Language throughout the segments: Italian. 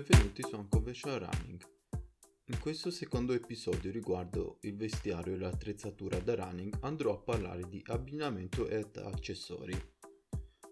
benvenuti su Unconventional Running. In questo secondo episodio riguardo il vestiario e l'attrezzatura da running andrò a parlare di abbinamento ed accessori.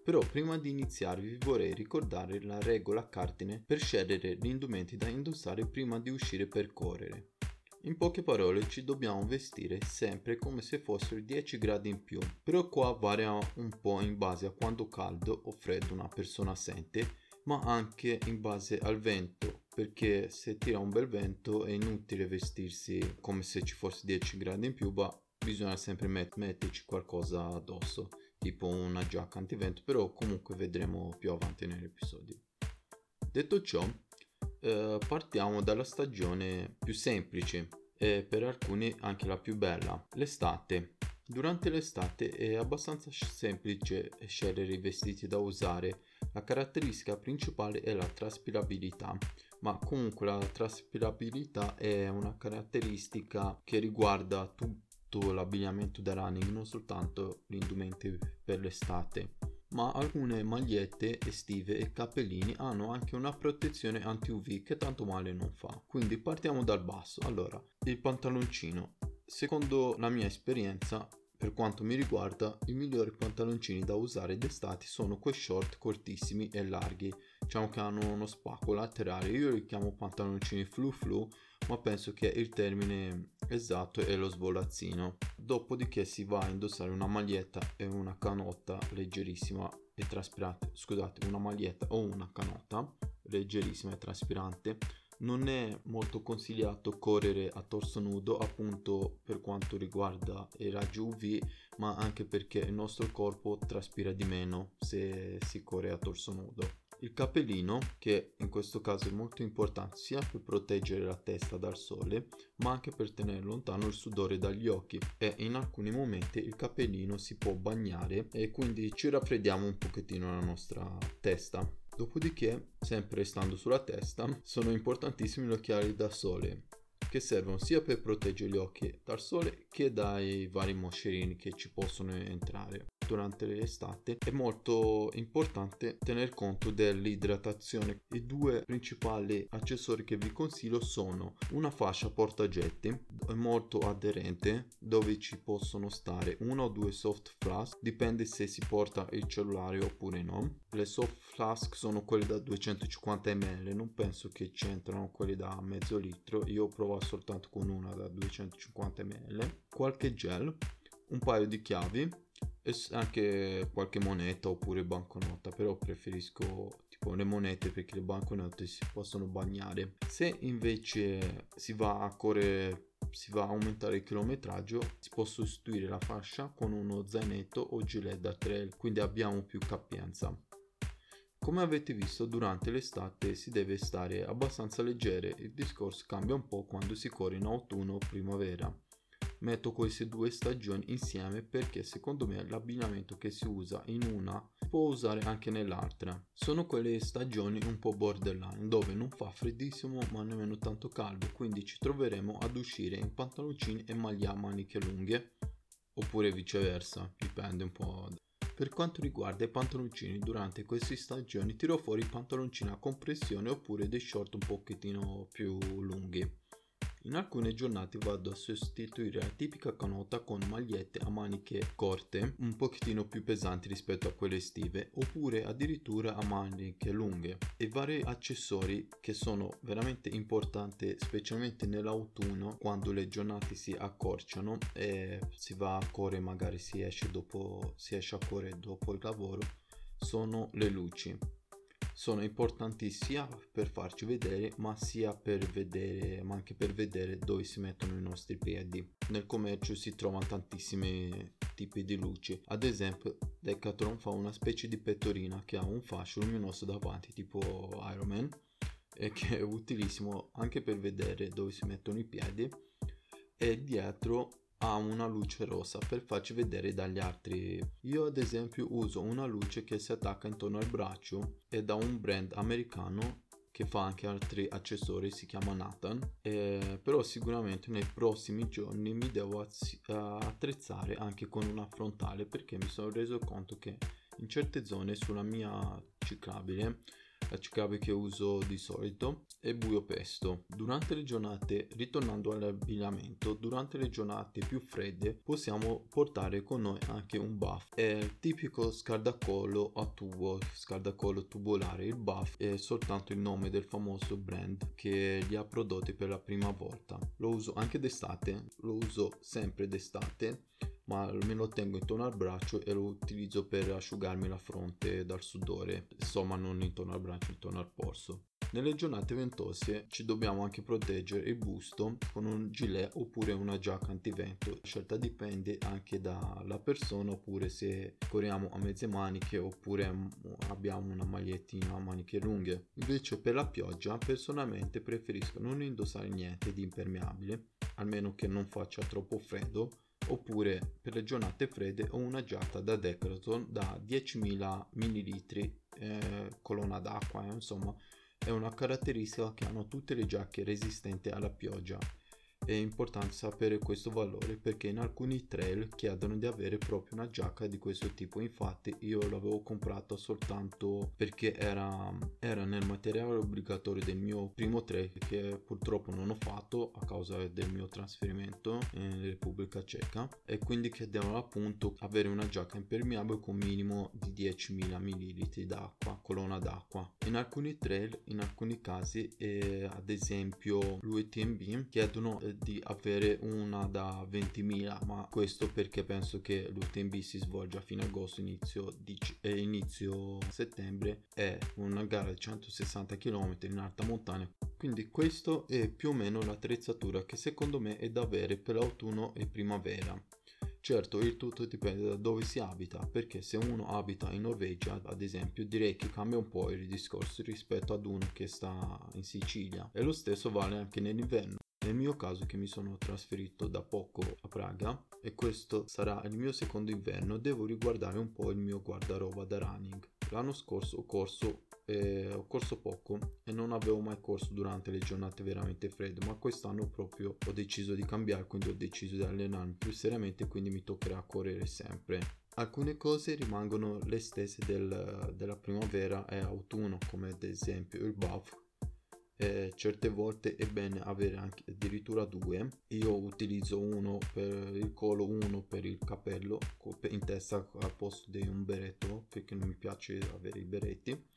Però prima di iniziare vi vorrei ricordare la regola cardine per scegliere gli indumenti da indossare prima di uscire per correre. In poche parole ci dobbiamo vestire sempre come se fossero 10 gradi in più, però qua varia un po' in base a quanto caldo o freddo una persona sente, ma anche in base al vento, perché se tira un bel vento è inutile vestirsi come se ci fosse 10 gradi in più, ma bisogna sempre met- metterci qualcosa addosso, tipo una giacca antivento, però comunque vedremo più avanti nell'episodio. Detto ciò, eh, partiamo dalla stagione più semplice e per alcuni anche la più bella, l'estate. Durante l'estate è abbastanza semplice scegliere i vestiti da usare, la caratteristica principale è la traspirabilità, ma comunque la traspirabilità è una caratteristica che riguarda tutto l'abbigliamento da running, non soltanto gli indumenti per l'estate ma alcune magliette estive e cappellini hanno anche una protezione anti-UV che tanto male non fa. Quindi partiamo dal basso. Allora, il pantaloncino. Secondo la mia esperienza, per quanto mi riguarda, i migliori pantaloncini da usare d'estate sono quei short cortissimi e larghi, diciamo che hanno uno spacco laterale. Io li chiamo pantaloncini flu flu, ma penso che il termine esatto è lo svolazzino. Dopodiché si va a indossare una maglietta e una canotta leggerissima e traspirante, scusate, una maglietta o una canotta leggerissima e traspirante non è molto consigliato correre a torso nudo appunto per quanto riguarda i raggi UV ma anche perché il nostro corpo traspira di meno se si corre a torso nudo. Il cappellino, che in questo caso è molto importante sia per proteggere la testa dal sole, ma anche per tenere lontano il sudore dagli occhi e in alcuni momenti il cappellino si può bagnare e quindi ci raffreddiamo un pochettino la nostra testa. Dopodiché, sempre stando sulla testa, sono importantissimi gli occhiali da sole che servono sia per proteggere gli occhi dal sole che dai vari moscerini che ci possono entrare durante l'estate è molto importante tener conto dell'idratazione. I due principali accessori che vi consiglio sono una fascia portagetti molto aderente dove ci possono stare uno o due soft flask, dipende se si porta il cellulare oppure no. Le soft flask sono quelle da 250 ml, non penso che c'entrano quelle da mezzo litro, io provo soltanto con una da 250 ml. Qualche gel, un paio di chiavi anche qualche moneta oppure banconota però preferisco tipo le monete perché le banconote si possono bagnare. Se invece si va a correre si va a aumentare il chilometraggio si può sostituire la fascia con uno zainetto o gilet da trail quindi abbiamo più capienza. Come avete visto durante l'estate si deve stare abbastanza leggere il discorso cambia un po' quando si corre in autunno o primavera metto queste due stagioni insieme perché secondo me l'abbinamento che si usa in una può usare anche nell'altra. Sono quelle stagioni un po' borderline dove non fa freddissimo ma nemmeno tanto caldo, quindi ci troveremo ad uscire in pantaloncini e maglia a maniche lunghe oppure viceversa, dipende un po'. Per quanto riguarda i pantaloncini, durante queste stagioni tiro fuori i pantaloncini a compressione oppure dei short un pochettino più lunghi. In alcune giornate vado a sostituire la tipica canota con magliette a maniche corte, un pochettino più pesanti rispetto a quelle estive, oppure addirittura a maniche lunghe e vari accessori che sono veramente importanti specialmente nell'autunno quando le giornate si accorciano e si va a correre magari si esce dopo si esce a correre dopo il lavoro sono le luci sono importanti sia per farci vedere ma sia per vedere ma anche per vedere dove si mettono i nostri piedi nel commercio si trovano tantissimi tipi di luci. Ad esempio Decathlon fa una specie di pettorina che ha un fascio luminoso davanti tipo Iron Man e che è utilissimo anche per vedere dove si mettono i piedi e dietro ha una luce rosa per farci vedere dagli altri. Io ad esempio uso una luce che si attacca intorno al braccio e da un brand americano che fa anche altri accessori, si chiama Nathan, eh, però sicuramente nei prossimi giorni mi devo az- attrezzare anche con una frontale perché mi sono reso conto che in certe zone sulla mia ciclabile la chiave che uso di solito è buio pesto. Durante le giornate, ritornando all'abbigliamento, durante le giornate più fredde possiamo portare con noi anche un buff. È il tipico scaldacollo a tubo, scaldacollo tubolare. Il buff è soltanto il nome del famoso brand che li ha prodotti per la prima volta. Lo uso anche d'estate, lo uso sempre d'estate ma me lo tengo intorno al braccio e lo utilizzo per asciugarmi la fronte dal sudore, insomma non intorno al braccio, intorno al polso. Nelle giornate ventose ci dobbiamo anche proteggere il busto con un gilet oppure una giacca antivento. La scelta dipende anche dalla persona oppure se corriamo a mezze maniche oppure abbiamo una magliettina a maniche lunghe. Invece per la pioggia personalmente preferisco non indossare niente di impermeabile, almeno che non faccia troppo freddo oppure per le giornate fredde ho una giacca da Decathlon da 10.000 ml eh, colonna d'acqua eh, insomma è una caratteristica che hanno tutte le giacche resistenti alla pioggia è importante sapere questo valore perché in alcuni trail chiedono di avere proprio una giacca di questo tipo. Infatti io l'avevo comprata soltanto perché era, era nel materiale obbligatorio del mio primo trail che purtroppo non ho fatto a causa del mio trasferimento in Repubblica Ceca. E quindi chiedevano appunto avere una giacca impermeabile con minimo di 10.000 ml d'acqua colonna d'acqua. In alcuni trail in alcuni casi eh, ad esempio l'UTMB chiedono eh, di avere una da 20.000 ma questo perché penso che l'UTMB si svolge a fine agosto inizio, dic- eh, inizio settembre è una gara di 160 km in alta montagna quindi questo è più o meno l'attrezzatura che secondo me è da avere per l'autunno e primavera Certo, il tutto dipende da dove si abita, perché se uno abita in Norvegia, ad esempio, direi che cambia un po' il discorso rispetto ad uno che sta in Sicilia. E lo stesso vale anche nell'inverno. Nel mio caso che mi sono trasferito da poco a Praga e questo sarà il mio secondo inverno, devo riguardare un po' il mio guardaroba da running. L'anno scorso ho corso, eh, ho corso poco e non avevo mai corso durante le giornate veramente fredde, ma quest'anno proprio ho deciso di cambiare, quindi ho deciso di allenarmi più seriamente, quindi mi toccherà correre sempre. Alcune cose rimangono le stesse del, della primavera e autunno, come ad esempio il buff eh, certe volte è bene avere anche addirittura due. Io utilizzo uno per il collo uno per il capello in testa al posto di un beretto perché non mi piace avere i beretti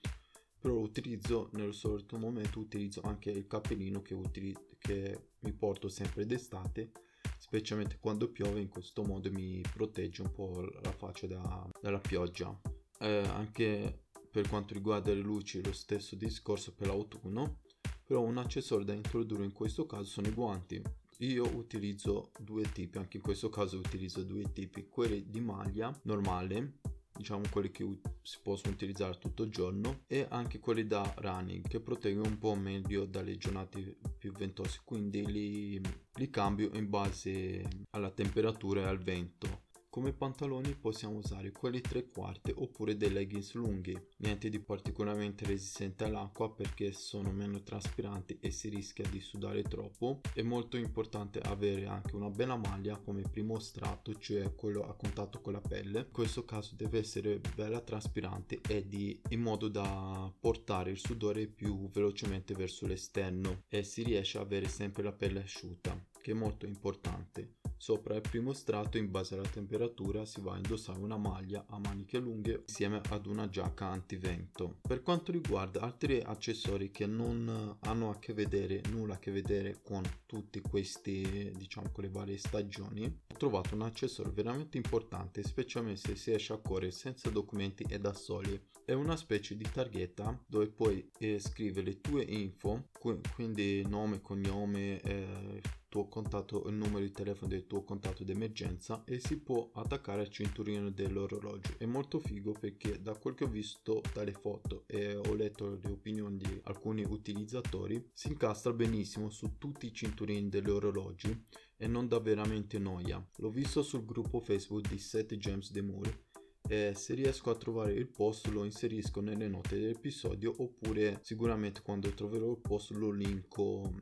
però utilizzo nel solito momento utilizzo anche il cappellino che, utilizzo, che mi porto sempre d'estate specialmente quando piove in questo modo mi protegge un po' la faccia da, dalla pioggia. Eh, anche per quanto riguarda le luci lo stesso discorso per l'autunno però un accessorio da introdurre in questo caso sono i guanti. Io utilizzo due tipi anche in questo caso utilizzo due tipi quelli di maglia normale diciamo quelli che si possono utilizzare tutto il giorno e anche quelli da running che proteggono un po' meglio dalle giornate più ventose. Quindi li, li cambio in base alla temperatura e al vento come pantaloni possiamo usare quelli tre quarti oppure dei leggings lunghi, niente di particolarmente resistente all'acqua perché sono meno traspiranti e si rischia di sudare troppo. È molto importante avere anche una bella maglia come primo strato, cioè quello a contatto con la pelle. In questo caso deve essere bella traspirante e di, in modo da portare il sudore più velocemente verso l'esterno e si riesce a avere sempre la pelle asciutta, che è molto importante. Sopra il primo strato, in base alla temperatura, si va a indossare una maglia a maniche lunghe insieme ad una giacca antivento. Per quanto riguarda altri accessori che non hanno a che vedere, nulla a che vedere con tutti questi, diciamo, con le varie stagioni, ho trovato un accessorio veramente importante, specialmente se si esce a correre senza documenti e da soli. È una specie di targhetta dove puoi eh, scrivere le tue info, quindi nome, cognome, eh, tuo contatto, il numero di telefono del tuo contatto d'emergenza e si può attaccare al cinturino dell'orologio. È molto figo perché da quel che ho visto dalle foto e ho letto le opinioni di alcuni utilizzatori, si incastra benissimo su tutti i cinturini degli orologi e non dà veramente noia. L'ho visto sul gruppo Facebook di 7 James de Moore se riesco a trovare il post lo inserisco nelle note dell'episodio oppure sicuramente quando troverò il post lo linko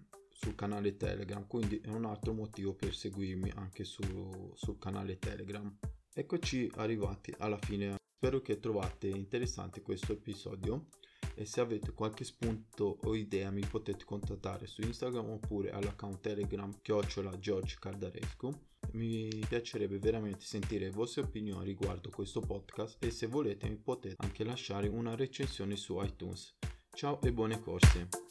sul canale Telegram, quindi è un altro motivo per seguirmi anche su, sul canale Telegram. Eccoci arrivati alla fine, spero che trovate interessante questo episodio e se avete qualche spunto o idea mi potete contattare su Instagram oppure all'account Telegram chiocciola George Cardarescu. Mi piacerebbe veramente sentire le vostre opinioni riguardo questo podcast e se volete mi potete anche lasciare una recensione su iTunes. Ciao e buone corse!